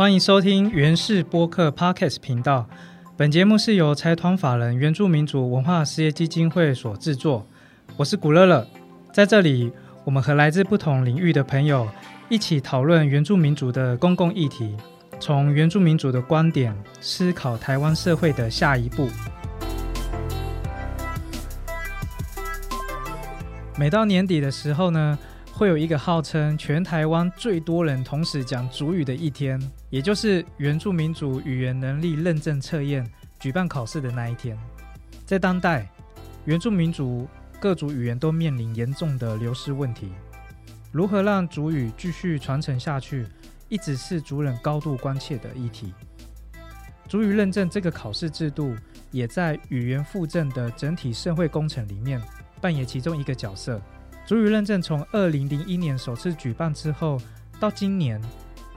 欢迎收听原氏播客 Podcast 频道。本节目是由财团法人原住民族文化事业基金会所制作。我是古乐乐，在这里，我们和来自不同领域的朋友一起讨论原住民族的公共议题，从原住民族的观点思考台湾社会的下一步。每到年底的时候呢，会有一个号称全台湾最多人同时讲主语的一天，也就是原住民族语言能力认证测验举办考试的那一天。在当代，原住民族各族语言都面临严重的流失问题，如何让族语继续传承下去，一直是族人高度关切的议题。族语认证这个考试制度，也在语言复振的整体社会工程里面扮演其中一个角色。族语认证从二零零一年首次举办之后，到今年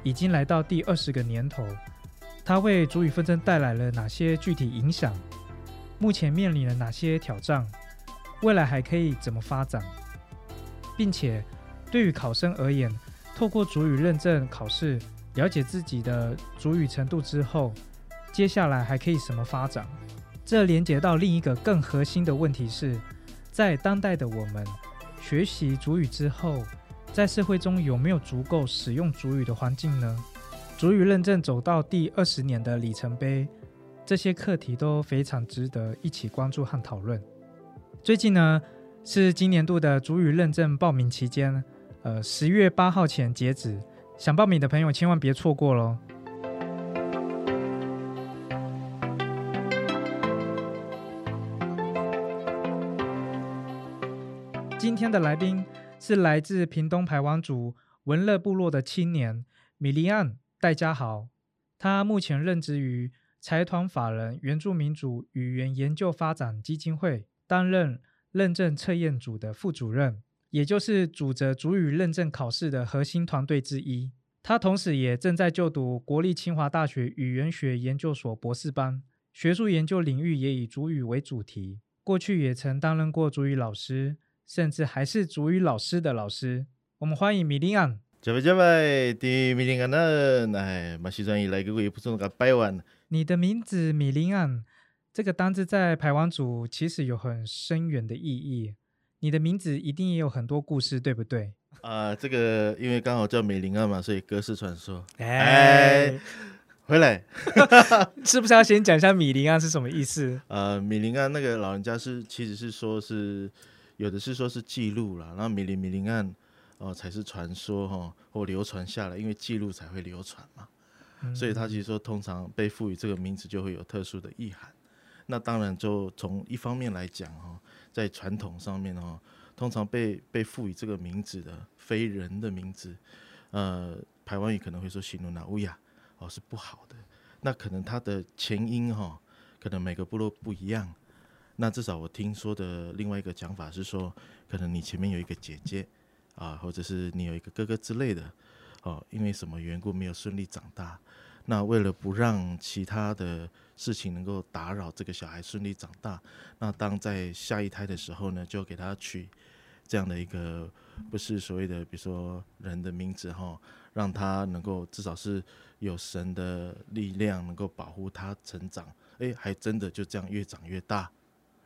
已经来到第二十个年头。它为主语纷争带来了哪些具体影响？目前面临了哪些挑战？未来还可以怎么发展？并且对于考生而言，透过主语认证考试了解自己的主语程度之后，接下来还可以什么发展？这连接到另一个更核心的问题是，在当代的我们。学习主语之后，在社会中有没有足够使用主语的环境呢？主语认证走到第二十年的里程碑，这些课题都非常值得一起关注和讨论。最近呢，是今年度的主语认证报名期间，呃，十月八号前截止，想报名的朋友千万别错过喽。今天的来宾是来自屏东排湾族文乐部落的青年米利安戴家豪，他目前任职于财团法人原住民族语言研究发展基金会，担任认证测验组的副主任，也就是主责主语认证考试的核心团队之一。他同时也正在就读国立清华大学语言学研究所博士班，学术研究领域也以主语为主题，过去也曾担任过主语老师。甚至还是主语老师的老师，我们欢迎米林安。这位这位的米林安呢？哎，马西专业来个位不错个百万。你的名字米林安，这个单字在排湾族其实有很深远的意义。你的名字一定也有很多故事，对不对？啊，这个因为刚好叫米林安嘛，所以歌式传说。哎，回来，是不是要先讲一下米林安是什么意思？呃，米林安那个老人家是其实是说是。有的是说是记录了，然后米林米林案哦才是传说哈，或流传下来，因为记录才会流传嘛，所以他其实说通常被赋予这个名字就会有特殊的意涵。那当然就从一方面来讲哈，在传统上面哈，通常被被赋予这个名字的非人的名字，呃，台湾语可能会说形容那乌鸦哦是不好的，那可能它的前因哈，可能每个部落不一样。那至少我听说的另外一个讲法是说，可能你前面有一个姐姐啊，或者是你有一个哥哥之类的，哦，因为什么缘故没有顺利长大，那为了不让其他的事情能够打扰这个小孩顺利长大，那当在下一胎的时候呢，就给他取这样的一个不是所谓的比如说人的名字哈，让他能够至少是有神的力量能够保护他成长，哎，还真的就这样越长越大。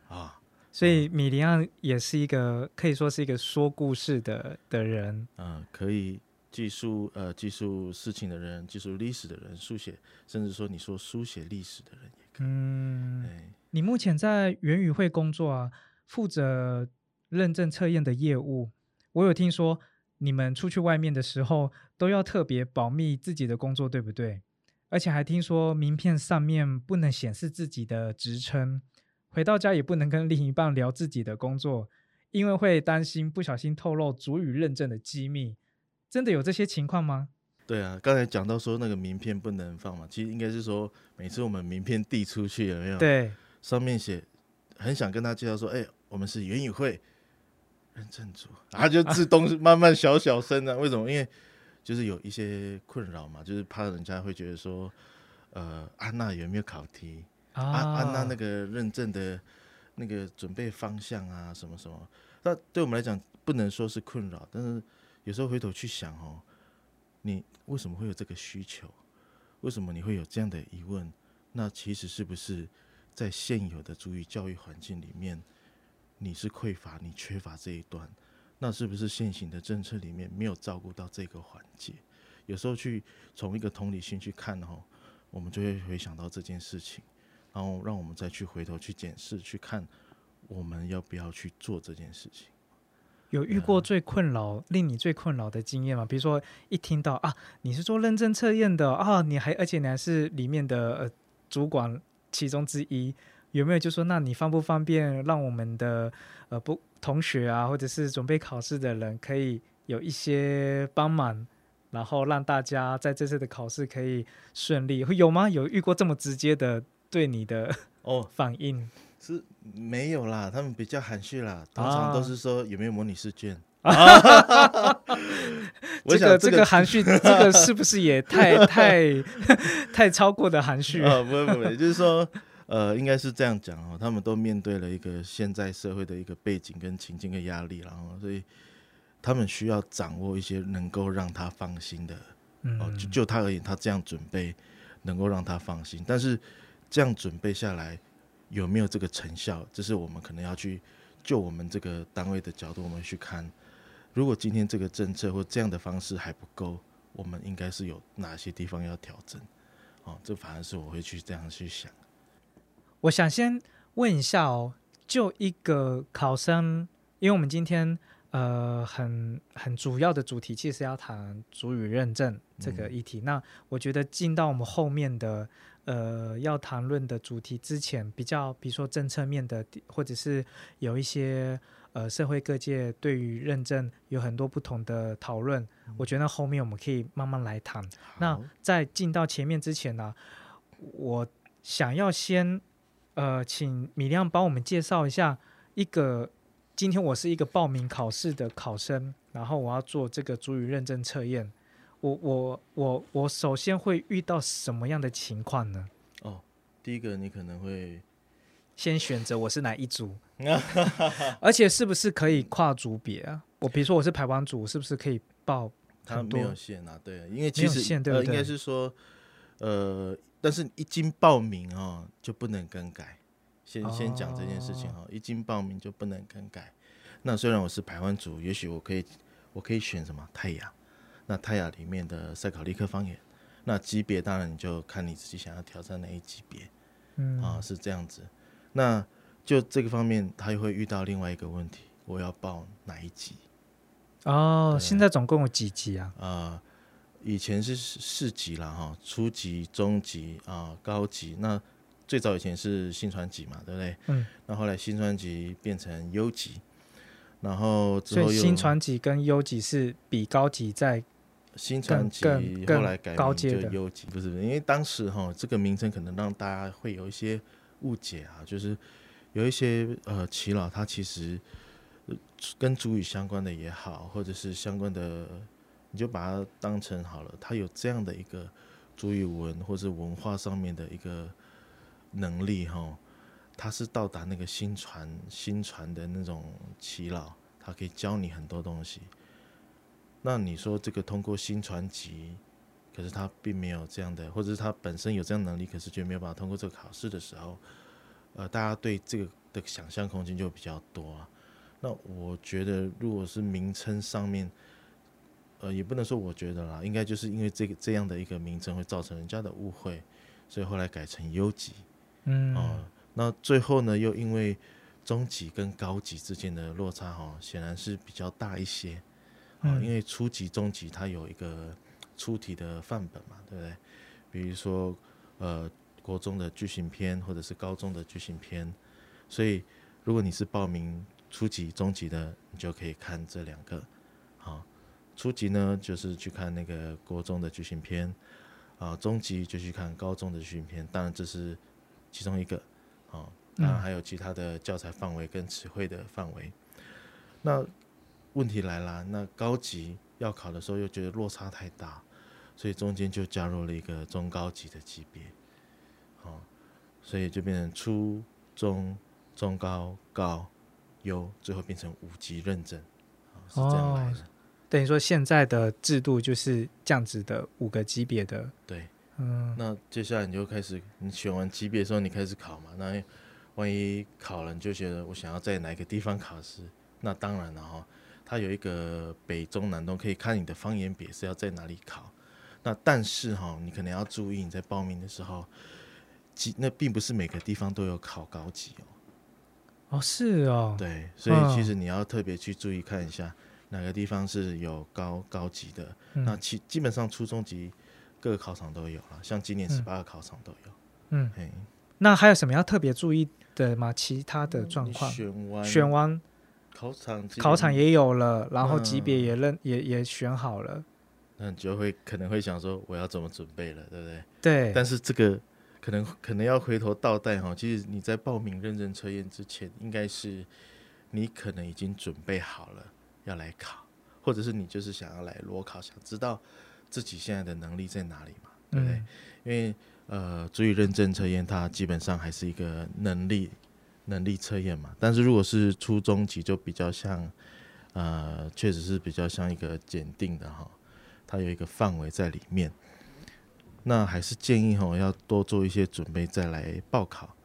啊，所以米林安也是一个可以说是一个说故事的的人，嗯，可以记述呃记述事情的人，记述历史的人，书写，甚至说你说书写历史的人也可以。嗯，你目前在元语会工作啊，负责认证测验的业务。我有听说你们出去外面的时候都要特别保密自己的工作，对不对？而且还听说名片上面不能显示自己的职称。回到家也不能跟另一半聊自己的工作，因为会担心不小心透露主语认证的机密。真的有这些情况吗？对啊，刚才讲到说那个名片不能放嘛，其实应该是说每次我们名片递出去有没有？对，上面写很想跟他介绍说，哎，我们是元语会认证组，然后就自动 慢慢小小声的。为什么？因为就是有一些困扰嘛，就是怕人家会觉得说，呃，安娜有没有考题？按按那那个认证的那个准备方向啊，什么什么，那对我们来讲不能说是困扰，但是有时候回头去想哦，你为什么会有这个需求？为什么你会有这样的疑问？那其实是不是在现有的主语教育环境里面，你是匮乏，你缺乏这一段？那是不是现行的政策里面没有照顾到这个环节？有时候去从一个同理心去看哦，我们就会回想到这件事情，然后让我们再去回头去检视，去看我们要不要去做这件事情。有遇过最困扰、令你最困扰的经验吗？比如说一听到啊，你是做认证测验的啊，你还而且你还是里面的呃主管其中之一，有没有就说那你方不方便让我们的呃不同学啊，或者是准备考试的人可以有一些帮忙，然后让大家在这次的考试可以顺利？会有吗？有遇过这么直接的对你的哦 反应？是没有啦，他们比较含蓄啦，通常都是说有没有模拟试卷。这个这个含蓄，这个是不是也太太太超过的含蓄啊？不不不，就是说，呃，应该是这样讲哦，他们都面对了一个现在社会的一个背景跟情境的压力，然后所以他们需要掌握一些能够让他放心的哦，就就他而言，他这样准备能够让他放心，但是这样准备下来。有没有这个成效？这是我们可能要去就我们这个单位的角度，我们去看。如果今天这个政策或这样的方式还不够，我们应该是有哪些地方要调整？哦，这反而是我会去这样去想。我想先问一下哦，就一个考生，因为我们今天呃很很主要的主题其实要谈主语认证这个议题。那我觉得进到我们后面的。呃，要谈论的主题之前，比较比如说政策面的，或者是有一些呃社会各界对于认证有很多不同的讨论，我觉得后面我们可以慢慢来谈。那在进到前面之前呢，我想要先呃请米亮帮我们介绍一下一个，今天我是一个报名考试的考生，然后我要做这个主语认证测验。我我我我首先会遇到什么样的情况呢？哦，第一个你可能会先选择我是哪一组，而且是不是可以跨组别啊？我比如说我是排湾组，是不是可以报？他没有限啊，对，因为其实呃应该是说呃，但是一经报名啊就不能更改。先先讲这件事情哈，一经报名就不能更改。那虽然我是排湾组，也许我可以我可以选什么太阳。那泰雅里面的塞考利克方言，那级别当然你就看你自己想要挑战哪一级别，嗯啊是这样子。那就这个方面，他又会遇到另外一个问题，我要报哪一级？哦，现在总共有几级啊？啊，以前是四级啦哈，初级、中级啊、高级。那最早以前是新传级嘛，对不对？嗯。那后来新传级变成优级，然后所以新传级跟优级是比高级在。新传奇后来改名就优级，不是因为当时哈这个名称可能让大家会有一些误解啊，就是有一些呃耆老他其实跟主语相关的也好，或者是相关的，你就把它当成好了，他有这样的一个主语文或者文化上面的一个能力哈，他是到达那个新传新传的那种耆老，他可以教你很多东西。那你说这个通过新传级，可是他并没有这样的，或者是他本身有这样能力，可是却没有办法通过这个考试的时候，呃，大家对这个的想象空间就比较多啊。那我觉得，如果是名称上面，呃，也不能说我觉得啦，应该就是因为这个这样的一个名称会造成人家的误会，所以后来改成优级。嗯。哦，那最后呢，又因为中级跟高级之间的落差哈，显然是比较大一些。啊，因为初级、中级它有一个出题的范本嘛，对不对？比如说，呃，国中的剧情片或者是高中的剧情片，所以如果你是报名初级、中级的，你就可以看这两个。好，初级呢就是去看那个国中的剧情片，啊，中级就去看高中的剧情片。当然这是其中一个，啊，当然还有其他的教材范围跟词汇的范围。那问题来了，那高级要考的时候又觉得落差太大，所以中间就加入了一个中高级的级别，好，所以就变成初中、中高、高、优，最后变成五级认证，是这样来的。等于说现在的制度就是这样子的五个级别的，对，嗯那接下来你就开始，你选完级别的时候，你开始考嘛。那万一考了，你就觉得我想要在哪个地方考试，那当然了哈。它有一个北中南东，可以看你的方言别是要在哪里考。那但是哈，你可能要注意，你在报名的时候，级那并不是每个地方都有考高级哦。哦是哦，对，所以其嗯实你要特别去注意看一下哪个地方是有高高级的。嗯那其基本上初中级各个考场都有了，像今年嗯十八个考场都有。嗯，嘿，那还有什么要特别注意的吗？其他的状况？选完考场考场也有了，然后级别嗯也认也也选好了，那你就会可能会想说我要怎么准备了，对不对？对，但是这个可能可能要回头倒带哈，其实你在报名认证测验之前，应该是你可能已经准备好了要来考，或者是你就是想要来裸考，想知道自己现在的能力在哪里嘛，对不对？嗯因为呃，注意认证测验它基本上还是一个能力能力测验嘛，但是如果是初中级就比较像呃，确实是比较像一个检定的哈，它有一个范围在里面。那还是建议哈，要多做一些准备再来报考，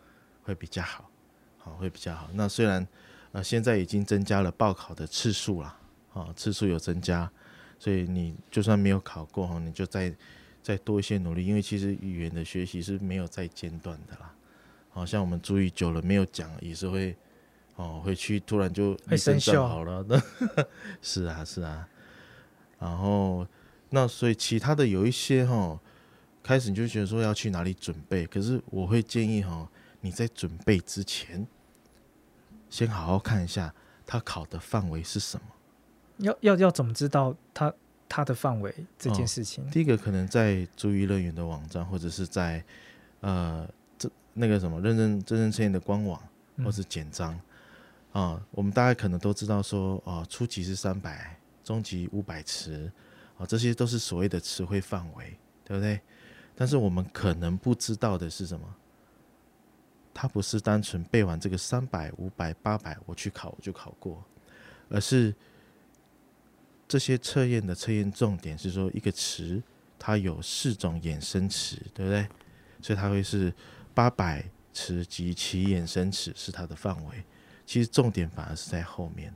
会比较好，好会比较好。那虽然呃现在已经增加了报考的次数啦，啊次数有增加，所以你就算没有考过哈，你就再再多一些努力，因为其实语言的学习是没有再间断的啦。好像我们注意久了没有讲，也是会哦回去突然就会一声生锈好了，是啊是啊。然后那所以其他的有一些哈，开始你就觉得说要去哪里准备，可是我会建议哈，你在准备之前，先好好看一下他考的范围是什么。要要要怎么知道它它的范围这件哦事情？第一个可能在注意乐园的网站，或者是在呃这那个什么认证认证测验的官网，嗯或是简章啊、我们大家可能都知道说，啊、初级是三百，中级五百词，啊，这些都是所谓的词汇范围，对不对？但是我们可能不知道的是什么？它不是单纯背完这个三百、五百、八百，我去考我就考过，而是这些测验的测验重点是说，一个词它有四种衍生词，对不对？所以它会是八百词及其衍生词是它的范围。其实重点反而是在后面，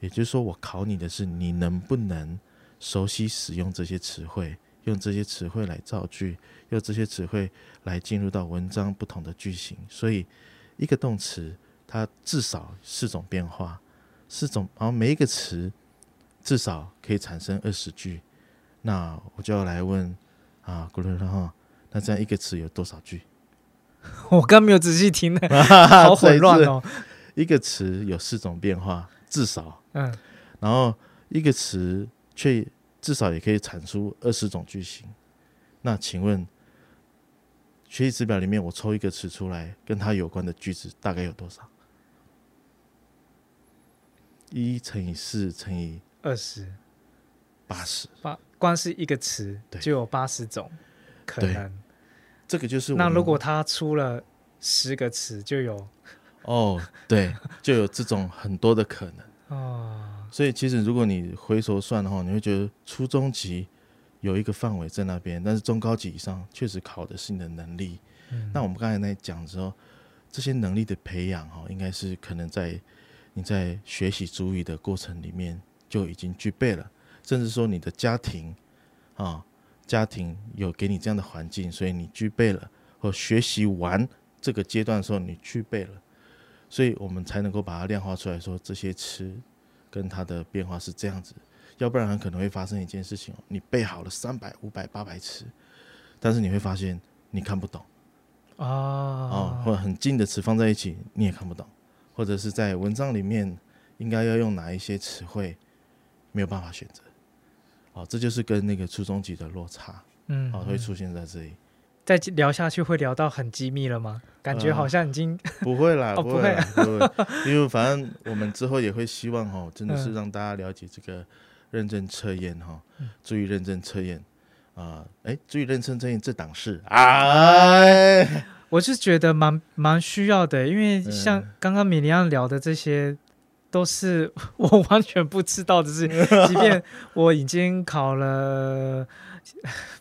也就是说，我考你的是你能不能熟悉使用这些词汇，用这些词汇来造句，用这些词汇来进入到文章不同的句型。所以，一个动词它至少四种变化，四种，然后每一个词至少可以产生二十句。那我就要来问啊，古伦哈，那这样一个词有多少句？我刚没有仔细听呢，好混乱哦。一个词有四种变化，至少，嗯，然后一个词却至少也可以产出二十种句型。那请问，学习词表里面我抽一个词出来，跟它有关的句子大概有多少？一乘以四乘以二十八十，八，光是一个词就有八十种可对能。这个就是那如果他出了十个词，就有哦，对，就有这种很多的可能。哦，所以其实如果你回头算的话，你会觉得初中级有一个范围在那边，但是中高级以上确实考的是你的能力。嗯那我们刚才在讲的时候，这些能力的培养哈，应该是可能在你在学习主语的过程里面就已经具备了，甚至说你的家庭啊，家庭有给你这样的环境，所以你具备了，或学习完这个阶段的时候你具备了，所以我们才能够把它量化出来说这些词跟它的变化是这样子，要不然很可能会发生一件事情哦，你背好了三百、五百、八百词，但是你会发现你看不懂。啊，哦，或者很近的词放在一起你也看不懂，或者是在文章里面应该要用哪一些词汇，没有办法选择。哦，这就是跟那个初中级的落差，嗯，哦，会出现在这里。再聊下去会聊到很机密了吗？感觉呃好像已经不会啦，哦不会啦，不会，因为反正我们之后也会希望哦，真的是嗯让大家了解这个认证测验哈嗯，注意认证测验啊，哎，注意认证测验这档事哎，我是觉得蛮蛮需要的，因为嗯像刚刚米利安聊的这些都是 我完全不知道的事，即便我已经考了，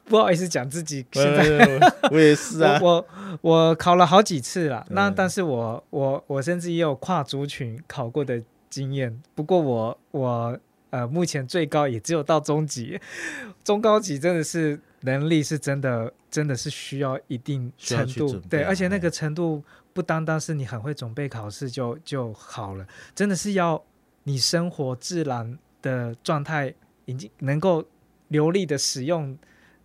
不好意思讲自己现在我也是啊，我我考了好几次了，那但是我我我甚至也有跨族群考过的经验，不过我我呃目前最高也只有到中级，中高级真的是能力是真的真的是需要一定程度对，而且那哎。个程度不单单是你很会准备考试就就好了，真的是要你生活自然的状态已经能够流利的使用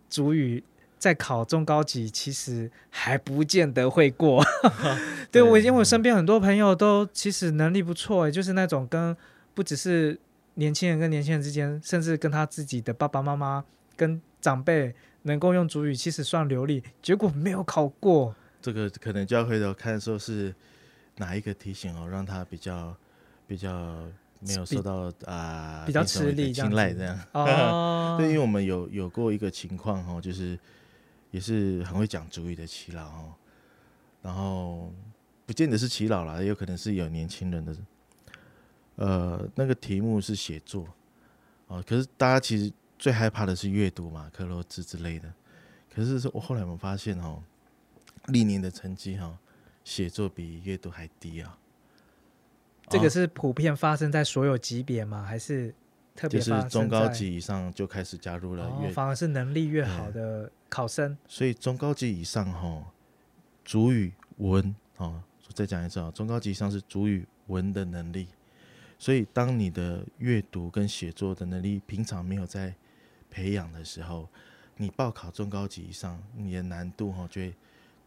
主语。在考中高级，其实还不见得会过。对我，因为我身边很多朋友都其实能力不错，欸就是那种跟不只是年轻人跟年轻人之间，甚至跟他自己的爸爸妈妈、跟长辈能够用主语，其实算流利，结果没有考过。这个可能就要回头看，说是哪一个提醒哦，让他比较比较没有受到啊、比较吃力青睐这样。哦，对，因为我们有有过一个情况哦，就是也是很会讲主语的耆老哦，然后不见得是耆老啦，也有可能是有年轻人的。呃，那个题目是写作哦，可是大家其实最害怕的是阅读嘛，克洛兹之类的。可是是我后来我们发现哦，历年的成绩哈，写作比阅读还低啊。哦这个是普遍发生在所有级别吗？还是特别就是中高级以上就开始加入了哦阅，反而是能力越好的考生所以中高级以上哈，主语文哦，再讲一次啊，中高级以上是主语文的能力。所以当你的阅读跟写作的能力平常没有在培养的时候，你报考中高级以上，你的难度哈就会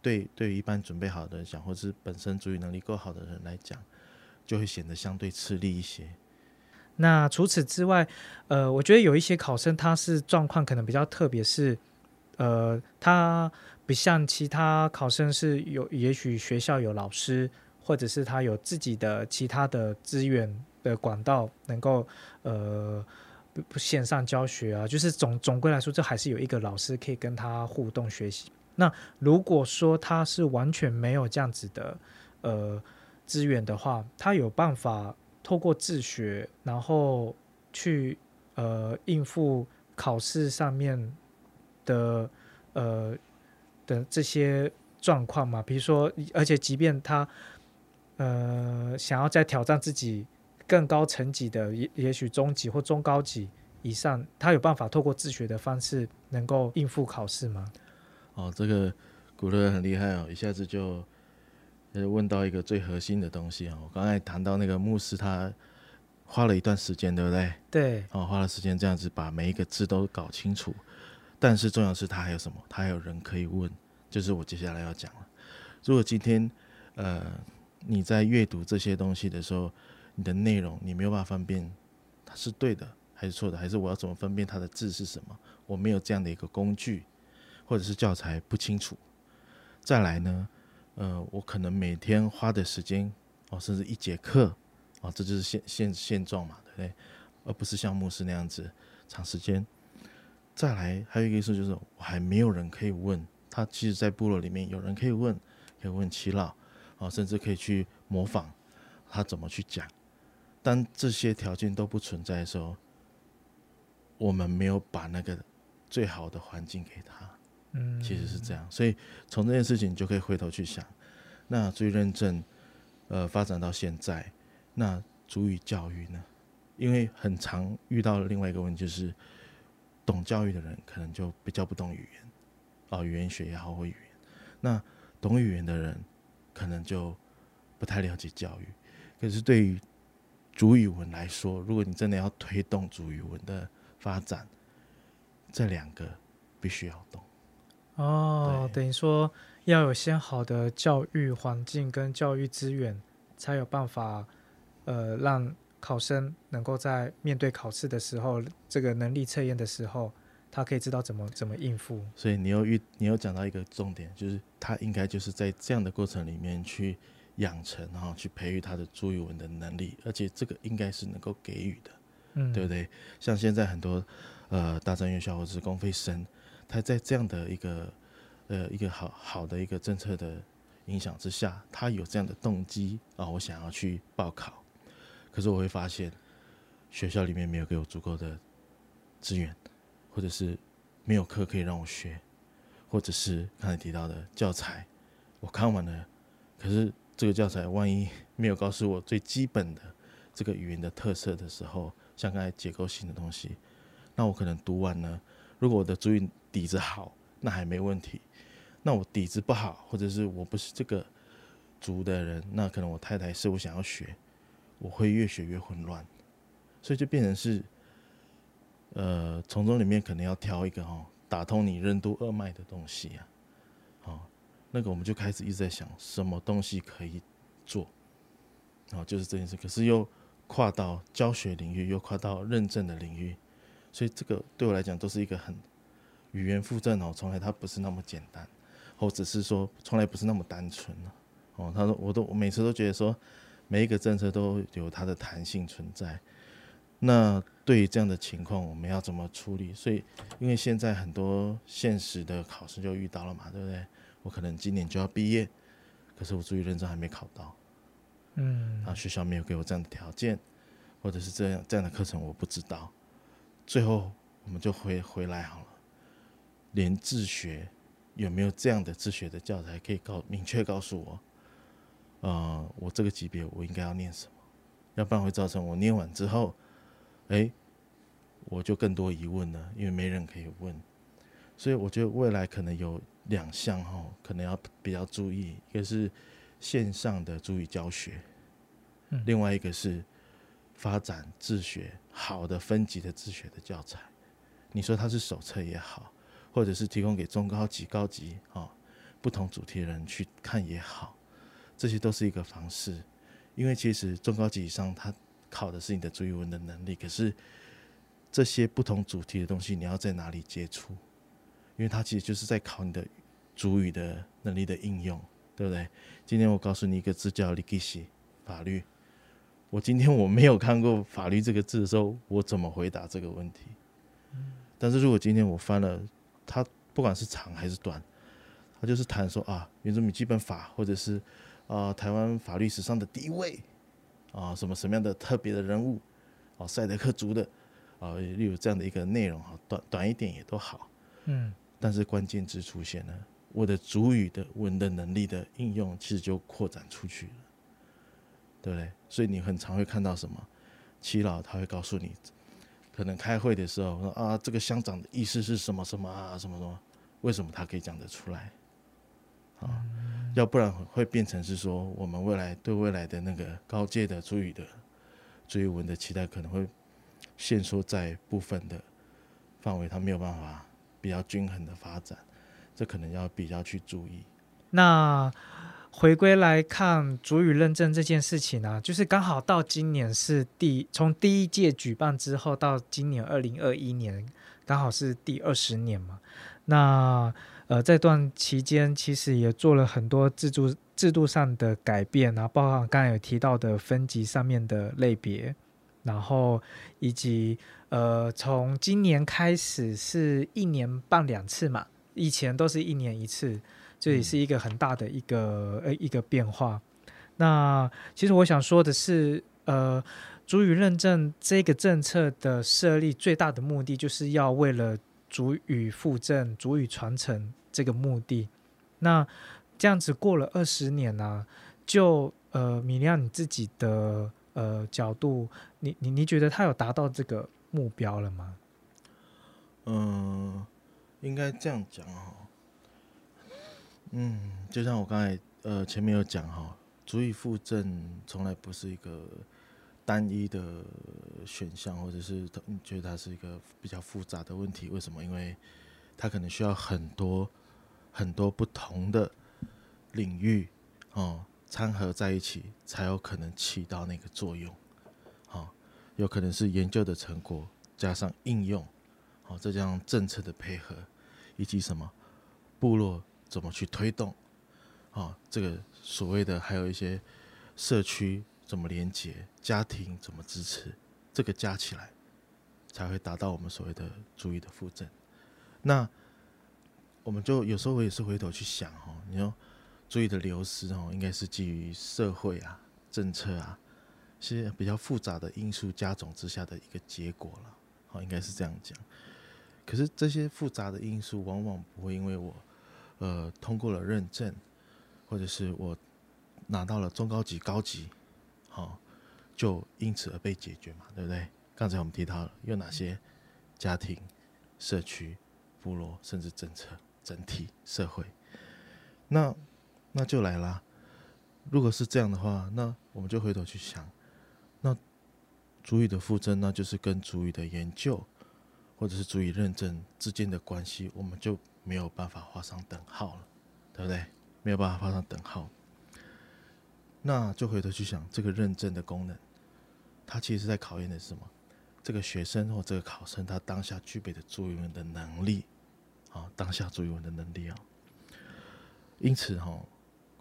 对对于一般准备好的人讲，或是本身主语能力够好的人来讲，就会显得相对吃力一些。那除此之外，呃，我觉得有一些考生他是状况可能比较特别，是呃，他不像其他考生是有，也许学校有老师，或者是他有自己的其他的资源的管道，能够呃不不线上教学啊，就是总总归来说，这还是有一个老师可以跟他互动学习。那如果说他是完全没有这样子的呃资源的话，他有办法透过自学，然后去呃应付考试上面的呃的这些状况嘛？比如说，而且即便他呃想要再挑战自己更高层级的，也也许中级或中高级以上，他有办法透过自学的方式能够应付考试吗？哦，这个古乐很厉害哦，一下子就呃问到一个最核心的东西哦。我刚才谈到那个牧师，他花了一段时间，对不对？对，哦，花了时间这样子把每一个字都搞清楚。但是重要的是他还有什么？他还有人可以问，就是我接下来要讲了。如果今天呃你在阅读这些东西的时候，你的内容你没有办法分辨它是对的还是错的，还是我要怎么分辨它的字是什么？我没有这样的一个工具。或者是教材不清楚，再来呢，呃，我可能每天花的时间哦，甚至一节课哦，这就是现现现状嘛，对不对？而不是像牧师那样子长时间。再来还有一个意思就是，我还没有人可以问他，其实，在部落里面有人可以问，可以问耆老哦，甚至可以去模仿他怎么去讲。当这些条件都不存在的时候，我们没有把那个最好的环境给他。嗯，其实是这样，所以从这件事情你就可以回头去想，那追认证，呃，发展到现在，那主语教育呢？因为很常遇到的另外一个问题就是，懂教育的人可能就比较不懂语言，哦，语言学也好或语言，那懂语言的人可能就不太了解教育。可是对于主语文来说，如果你真的要推动主语文的发展，这两个必须要懂。哦，等于说要有先好的教育环境跟教育资源，才有办法呃让考生能够在面对考试的时候，这个能力测验的时候，他可以知道怎么怎么应付。所以你又遇你又讲到一个重点，就是他应该就是在这样的过程里面去养成，然后去培育他的主语文的能力，而且这个应该是能够给予的，嗯，对不对？像现在很多呃大专院校或者是公费生，他在这样的一个呃一个好好的一个政策的影响之下，他有这样的动机啊、我想要去报考。可是我会发现学校里面没有给我足够的资源，或者是没有课可以让我学，或者是刚才提到的教材，我看完了，可是这个教材万一 没有告诉我最基本的这个语言的特色的时候，像刚才结构性的东西，那我可能读完呢，如果我的主语底子好，那还没问题。那我底子不好，或者是我不是这个族的人，那可能我太太是我想要学，我会越学越混乱，所以就变成是，呃，从中里面可能要挑一个哦，打通你任督二脉的东西啊，好，那个我们就开始一直在想什么东西可以做，啊，就是这件事，可是又跨到教学领域，又跨到认证的领域，所以这个对我来讲都是一个很语言附证哦，从来它不是那么简单。或者是说，从来不是那么单纯哦，他说，我都我每次都觉得说，每一个政策都有它的弹性存在。那对于这样的情况，我们要怎么处理？所以，因为现在很多现实的考试就遇到了嘛，对不对？我可能今年就要毕业，可是我注意认证还没考到，嗯，啊，学校没有给我这样的条件，或者是这样这样的课程我不知道。最后，我们就回回来好了，连自学。有没有这样的自学的教材可以告明确告诉我，呃，我这个级别我应该要念什么？要不然会造成我念完之后，哎，我就更多疑问了，因为没人可以问。所以我觉得未来可能有两项哈，可能要比较注意，一个是线上的注意教学，另外一个是发展自学好的分级的自学的教材。你说它是手册也好。或者是提供给中高级、高级啊不同主题的人去看也好，这些都是一个方式。因为其实中高级以上，他考的是你的主语文的能力，可是这些不同主题的东西，你要在哪里接触？因为它其实就是在考你的主语的能力的应用，对不对？今天我告诉你一个字叫 “legislation” 法律，我今天我没有看过法律这个字的时候，我怎么回答这个问题？但是如果今天我翻了。他不管是长还是短，他就是谈说啊，原住民基本法，或者是啊台湾法律史上的第一位啊什么什么样的特别的人物啊赛德克族的啊，例如这样的一个内容哈，短短一点也都好，嗯，但是关键字出现了，我的主语的文的能力的应用其实就扩展出去了，对不对？所以你很常会看到什么，七老他会告诉你。可能开会的时候说啊，这个乡长的意思是什么什么啊，什么什么？为什么他可以讲得出来？啊，要不然会变成是说，我们未来对未来的那个高阶的主语的主语文的期待，可能会限缩在部分的范围，他没有办法比较均衡的发展，这可能要比较去注意。那。回归来看主语认证这件事情呢，就是刚好到今年是第从第一届举办之后到今年二零二一年，刚好是第二十年嘛。那呃这段期间其实也做了很多制度制度上的改变啊，包括刚才有提到的分级上面的类别，然后以及呃从今年开始是一年办两次嘛，以前都是一年一次。这也是一个很大的一个呃一个变化。那其实我想说的是，呃，主语认证这个政策的设立，最大的目的就是要为了主语复证、主语传承这个目的。那这样子过了二十年呢，就呃，米亮你自己的呃角度，你你你觉得他有达到这个目标了吗？嗯，应该这样讲哦。嗯，就像我刚才呃前面有讲哈，足以附证从来不是一个单一的选项，或者是你觉得它是一个比较复杂的问题？为什么？因为它可能需要很多很多不同的领域哦掺合在一起，才有可能起到那个作用。好，有可能是研究的成果加上应用，好，再加上政策的配合，以及什么部落。怎么去推动？啊，这个所谓的还有一些社区怎么连接，家庭怎么支持，这个加起来才会达到我们所谓的注意的负正。那我们就有时候我也是回头去想哦，你说注意的流失哦，应该是基于社会啊、政策啊、是比较复杂的因素加总之下的一个结果了。好，应该是这样讲。可是这些复杂的因素往往不会因为我呃通过了认证，或者是我拿到了中高级、高级，好，就因此而被解决嘛，对不对？刚才我们提到了有哪些家庭、社区、部落，甚至政策、整体社会，那那就来啦。如果是这样的话，那我们就回头去想，那主语的附赠，那就是跟主语的研究或者是主语认证之间的关系，我们就没有办法画上等号了，对不对？没有办法画上等号。那就回头去想，这个认证的功能，它其实是在考验的是什么？这个学生或这个考生他当下具备的主语文的能力，啊，当下主语文的能力啊。因此哈，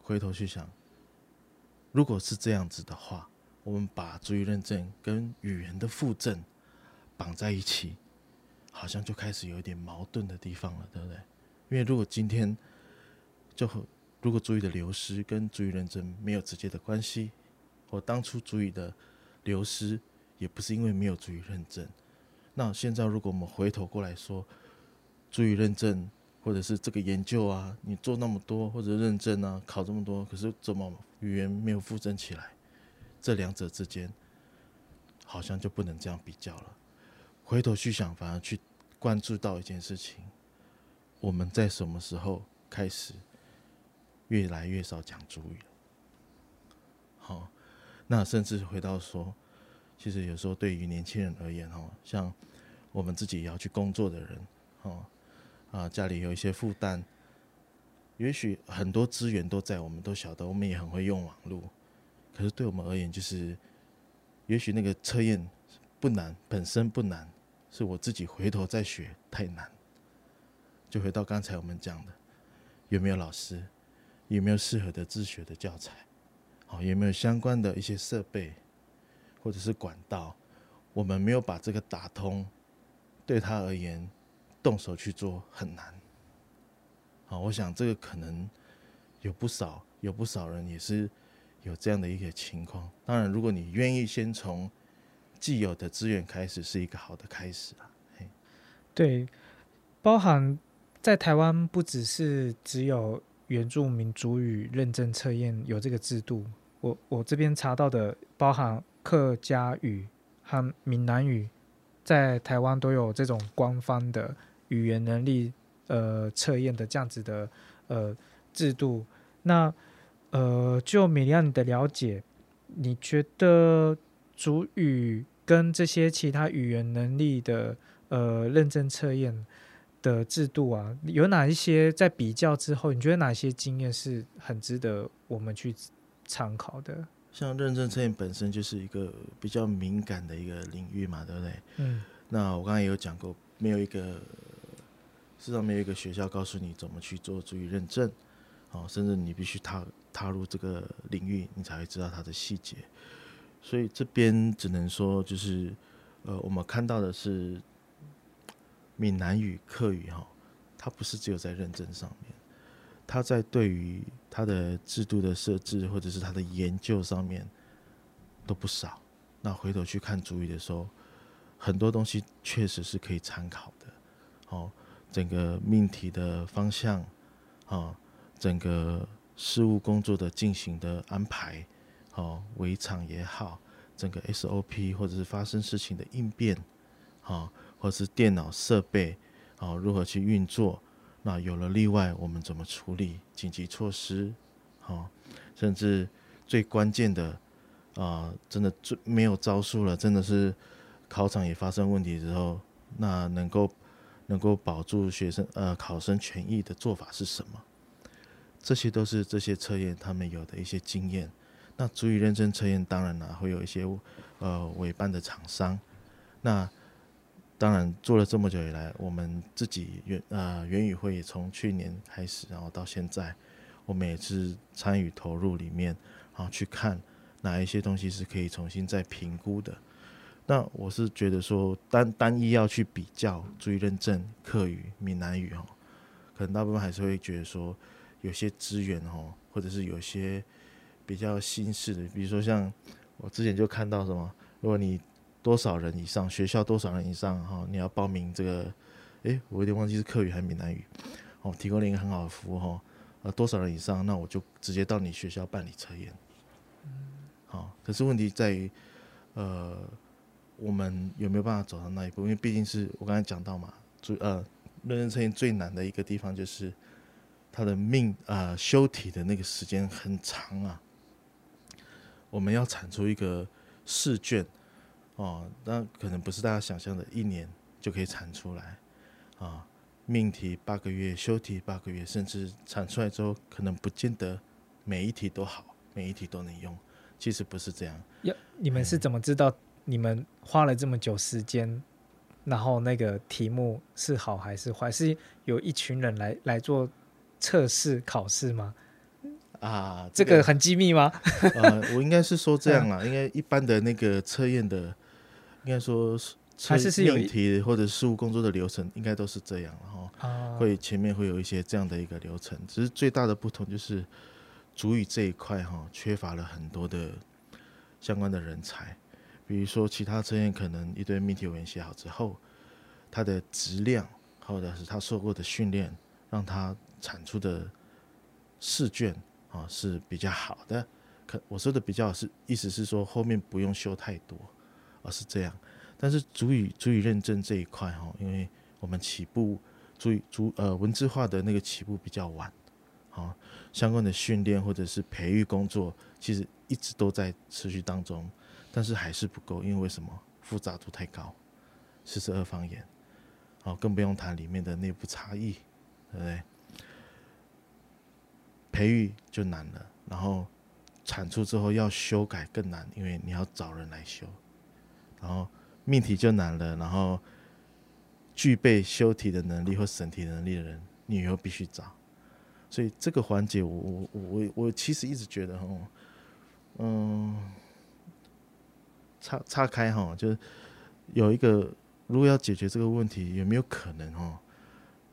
回头去想。如果是这样子的话，我们把主语认证跟语言的附证绑在一起，好像就开始有一点矛盾的地方了，对不对？因为如果今天就如果主语的流失跟主语认证没有直接的关系，我当初主语的流失也不是因为没有主语认证，那现在如果我们回头过来说主语认证。或者是这个研究啊，你做那么多，或者认证啊，考这么多，可是怎么语言没有附赠起来？这两者之间好像就不能这样比较了。回头去想，反而去关注到一件事情：我们在什么时候开始越来越少讲主语了？好，那甚至回到说，其实有时候对于年轻人而言，哈，像我们自己也要去工作的人，哈。啊，家里有一些负担，也许很多资源都在，我们都晓得，我们也很会用网络。可是对我们而言，就是也许那个测验不难，本身不难，是我自己回头再学太难。就回到刚才我们讲的，有没有老师，有没有适合的自学的教材，好，有没有相关的一些设备或者是管道，我们没有把这个打通，对他而言。动手去做很难，好，我想这个可能有不少有不少人也是有这样的一个情况。当然，如果你愿意先从既有的资源开始，是一个好的开始啊。对，包含在台湾不只是只有原住民族语认证测验有这个制度，我我这边查到的包含客家语和闽南语，在台湾都有这种官方的。语言能力呃测验的这样子的呃制度，那呃就米利亚你的了解，你觉得主语跟这些其他语言能力的呃认证测验的制度啊，有哪一些在比较之后，你觉得哪些经验是很值得我们去参考的？像认证测验本身就是一个比较敏感的一个领域嘛，对不对？嗯。那我刚才也有讲过，没有一个。至少没有一个学校告诉你怎么去做注意认证，哦，甚至你必须踏踏入这个领域，你才会知道它的细节。所以这边只能说，就是呃，我们看到的是闽南语、客语哈，它不是只有在认证上面，它在对于它的制度的设置或者是它的研究上面都不少。那回头去看主语的时候，很多东西确实是可以参考的，哦。整个命题的方向，啊，整个事务工作的进行的安排，哦，围场也好，整个 SOP 或者是发生事情的应变，啊，或是电脑设备，啊，如何去运作，那有了例外，我们怎么处理紧急措施，好，甚至最关键的，啊，真的最没有招数了，真的是考场也发生问题之后，那能够。能够保住学生呃考生权益的做法是什么？这些都是这些测验他们有的一些经验。那足以认证测验，当然呢会有一些呃委办的厂商。那当然做了这么久以来，我们自己元呃元宇会从去年开始，然后到现在，我们也是参与投入里面，然后去看哪一些东西是可以重新再评估的。那我是觉得说单单一要去比较，注意认证客语、闽南语哦，可能大部分还是会觉得说有些资源哦，或者是有些比较新式的，比如说像我之前就看到什么，如果你多少人以上，学校多少人以上哈，你要报名这个，诶，我有点忘记是客语还是闽南语，哦，提供了一个很好的服务哈，呃，多少人以上，那我就直接到你学校办理测验。好，可是问题在于，呃，我们有没有办法走到那一步？因为毕竟是我刚才讲到嘛，最呃，认证测验最难的一个地方就是它的命啊修题的那个时间很长啊。我们要产出一个试卷哦，那可能不是大家想象的一年就可以产出来啊。命题八个月，修题八个月，甚至产出来之后，可能不见得每一题都好，每一题都能用。其实不是这样。要你们是怎么知道你们花了这么久时间，然后那个题目是好还是坏？是有一群人来来做测试考试吗？啊，这个很机密吗？呃，我应该是说这样啦，因为一般的那个测验的，应该说还是是有命题或者事务工作的流程，应该都是这样，然后会前面会有一些这样的一个流程，只是最大的不同就是。主语这一块哈，缺乏了很多的相关的人才。比如说，其他测验可能一堆命题文写好之后，它的质量或者是他受过的训练，让他产出的试卷啊是比较好的。可我说的比较是，意思是说后面不用修太多，而是这样。但是主语主语认证这一块哈，因为我们起步主语主呃文字化的那个起步比较晚。好，相关的训练或者是培育工作，其实一直都在持续当中，但是还是不够，因为什么？复杂度太高，四十二方言，好，更不用谈里面的内部差异，对不对？培育就难了，然后产出之后要修改更难，因为你要找人来修，然后命题就难了，然后具备修题的能力或审题能力的人，你以后必须找。所以这个环节，我我我我我其实一直觉得哈，嗯，岔岔开哈，就是有一个，如果要解决这个问题，有没有可能哈？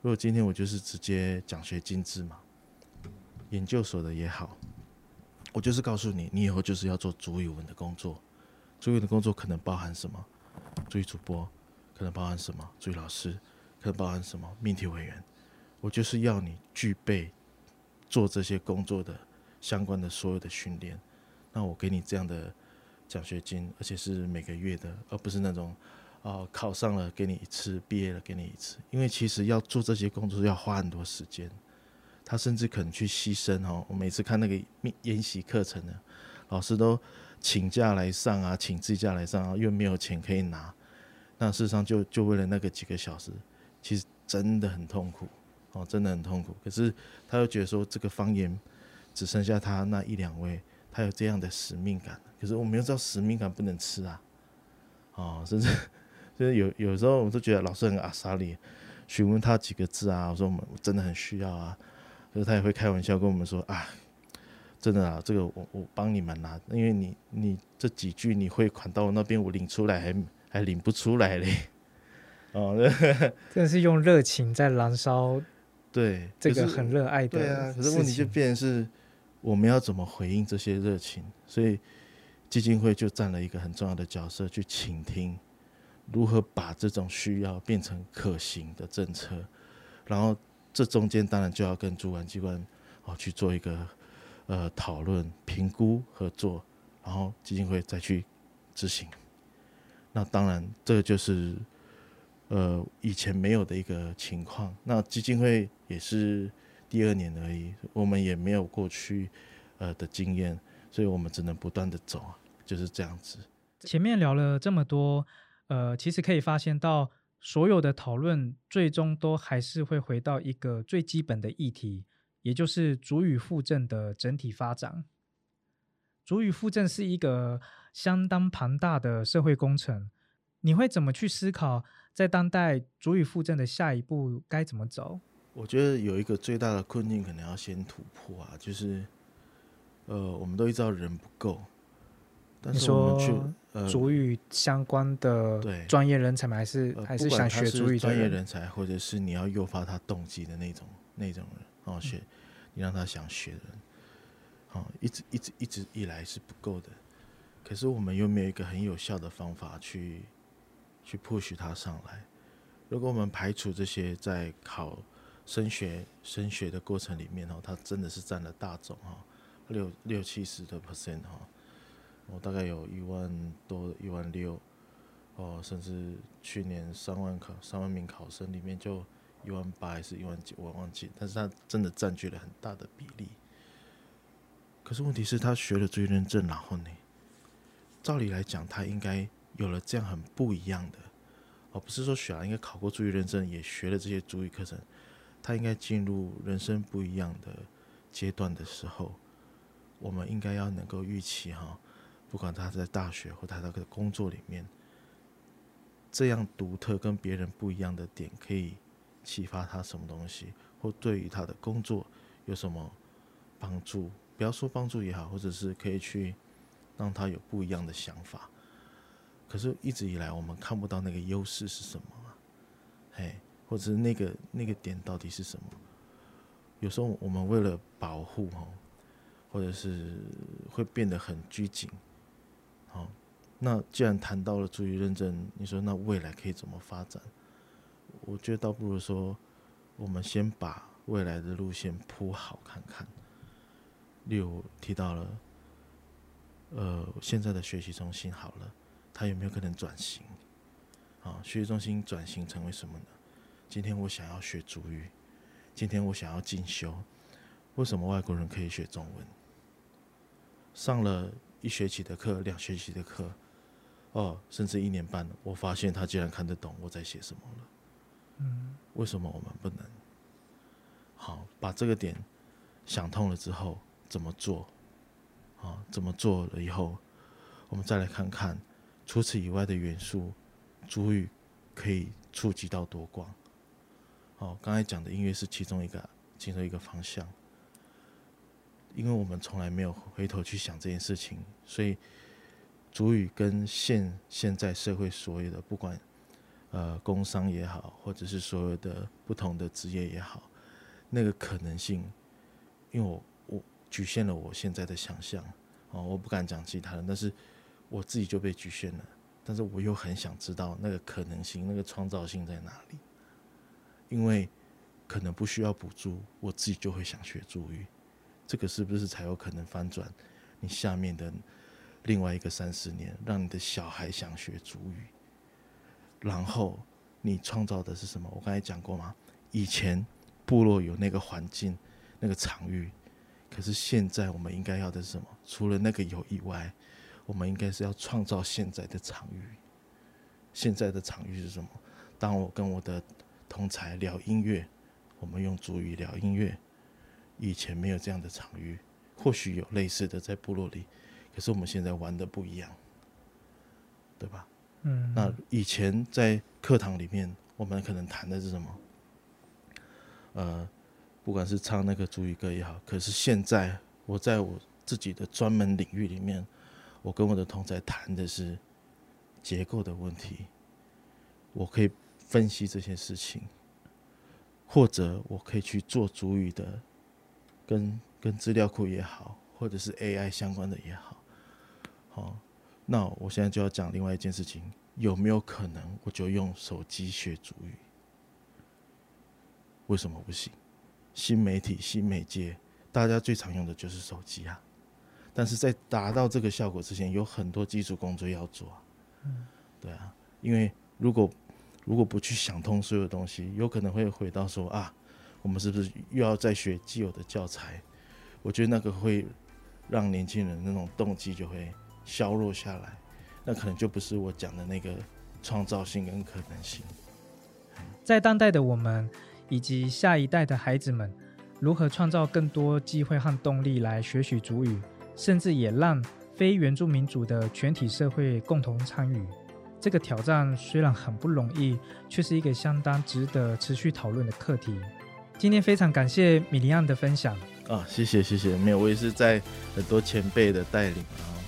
如果今天我就是直接奖学金制嘛，研究所的也好，我就是告诉你，你以后就是要做主语文的工作，主语文的工作可能包含什么？注意主播可能包含什么？注意老师可能包含什么？命题委员，我就是要你具备。做这些工作的相关的所有的训练，那我给你这样的奖学金，而且是每个月的，而不是那种啊考上了给你一次，毕业了给你一次。因为其实要做这些工作要花很多时间，他甚至可能去牺牲哦。我每次看那个研习课程呢，老师都请假来上啊，请自假来上啊，又没有钱可以拿，那事实上就就为了那个几个小时，其实真的很痛苦。哦，真的很痛苦。可是他又觉得说，这个方言只剩下他那一两位，他有这样的使命感。可是我们又知道使命感不能吃啊。哦，甚至就是有有时候我们都觉得老师很阿萨里，询问他几个字啊，我说我们真的很需要啊。可是他也会开玩笑跟我们说啊，真的啊，这个我我帮你们拿，因为你你这几句你汇款到我那边，我领出来还还领不出来嘞。哦，真的是用热情在燃烧。对，这个很热爱的。对啊，可是问题就变成是，我们要怎么回应这些热情？所以基金会就占了一个很重要的角色，去倾听，如何把这种需要变成可行的政策。然后这中间当然就要跟主管机关哦去做一个呃讨论、评估、合作，然后基金会再去执行。那当然，这个就是。呃，以前没有的一个情况，那基金会也是第二年而已，我们也没有过去呃的经验，所以我们只能不断的走啊，就是这样子。前面聊了这么多，呃，其实可以发现到，所有的讨论最终都还是会回到一个最基本的议题，也就是主语附振的整体发展。主语附振是一个相当庞大的社会工程，你会怎么去思考？在当代，主语附振的下一步该怎么走？我觉得有一个最大的困境，可能要先突破啊，就是，呃，我们都知道人不够，但是我们去呃，主语相关的专业人才吗？还是还是想学主语专业人才，或者是你要诱发他动机的那种那种人哦，学你让他想学的人，哦，一直一直一直以来是不够的，可是我们又没有一个很有效的方法去去 push 他上来。如果我们排除这些在考升学升学的过程里面哦，他真的是占了大众哈，六六七十的 percent 哈，我大概有一万多一万六哦，甚至去年三万考三万名考生里面就一万八还是一万九，我忘记，但是他真的占据了很大的比例。可是问题是，他学了追认证，然后呢？照理来讲，他应该有了这样很不一样的，而不是说小孩应该考过注意认证，也学了这些注意课程，他应该进入人生不一样的阶段的时候，我们应该要能够预期哈，不管他在大学或他那个工作里面，这样独特跟别人不一样的点，可以启发他什么东西，或对于他的工作有什么帮助？不要说帮助也好，或者是可以去。让他有不一样的想法，可是一直以来我们看不到那个优势是什么啊？嘿，或者是那个那个点到底是什么？有时候我们为了保护哈，或者是会变得很拘谨。好，那既然谈到了注意认证，你说那未来可以怎么发展？我觉得倒不如说，我们先把未来的路线铺好看看。例如提到了。呃，现在的学习中心好了，它有没有可能转型？啊，学习中心转型成为什么呢？今天我想要学主语，今天我想要进修，为什么外国人可以学中文？上了一学期的课，两学期的课，哦，甚至一年半，我发现他竟然看得懂我在写什么了。为什么我们不能？好，把这个点想通了之后，怎么做？啊，怎么做了以后，我们再来看看，除此以外的元素，主语可以触及到多广？哦，刚才讲的音乐是其中一个，其中一个方向。因为我们从来没有回头去想这件事情，所以主语跟现现在社会所有的，不管呃工商也好，或者是所有的不同的职业也好，那个可能性，因为我我。局限了我现在的想象，哦，我不敢讲其他人，但是我自己就被局限了。但是我又很想知道那个可能性、那个创造性在哪里，因为可能不需要补助，我自己就会想学主语。这个是不是才有可能翻转你下面的另外一个三十年，让你的小孩想学主语？然后你创造的是什么？我刚才讲过吗？以前部落有那个环境、那个场域。可是现在我们应该要的是什么？除了那个有以外，我们应该是要创造现在的场域。现在的场域是什么？当我跟我的同才聊音乐，我们用主语聊音乐。以前没有这样的场域，或许有类似的在部落里，可是我们现在玩的不一样，对吧？嗯。那以前在课堂里面，我们可能谈的是什么？呃。不管是唱那个主语歌也好，可是现在我在我自己的专门领域里面，我跟我的同在谈的是结构的问题，我可以分析这些事情，或者我可以去做主语的，跟跟资料库也好，或者是 AI 相关的也好，好，那我现在就要讲另外一件事情，有没有可能我就用手机学主语？为什么不行？新媒体、新媒介，大家最常用的就是手机啊。但是在达到这个效果之前，有很多基础工作要做。嗯，对啊，因为如果如果不去想通所有东西，有可能会回到说啊，我们是不是又要再学既有的教材？我觉得那个会让年轻人那种动机就会削弱下来，那可能就不是我讲的那个创造性跟可能性。在当代的我们。以及下一代的孩子们如何创造更多机会和动力来学习主语，甚至也让非原住民族的全体社会共同参与。这个挑战虽然很不容易，却是一个相当值得持续讨论的课题。今天非常感谢米利安的分享啊，谢谢谢谢，没有，我也是在很多前辈的带领啊，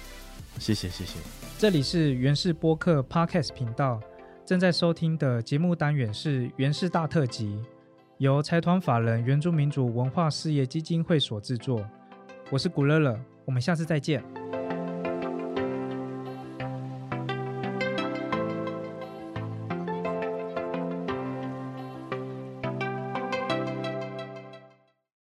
谢谢谢谢。这里是原氏播客 Podcast 频道，正在收听的节目单元是原氏大特辑。由财团法人原住民族文化事业基金会所制作，我是古乐乐，我们下次再见。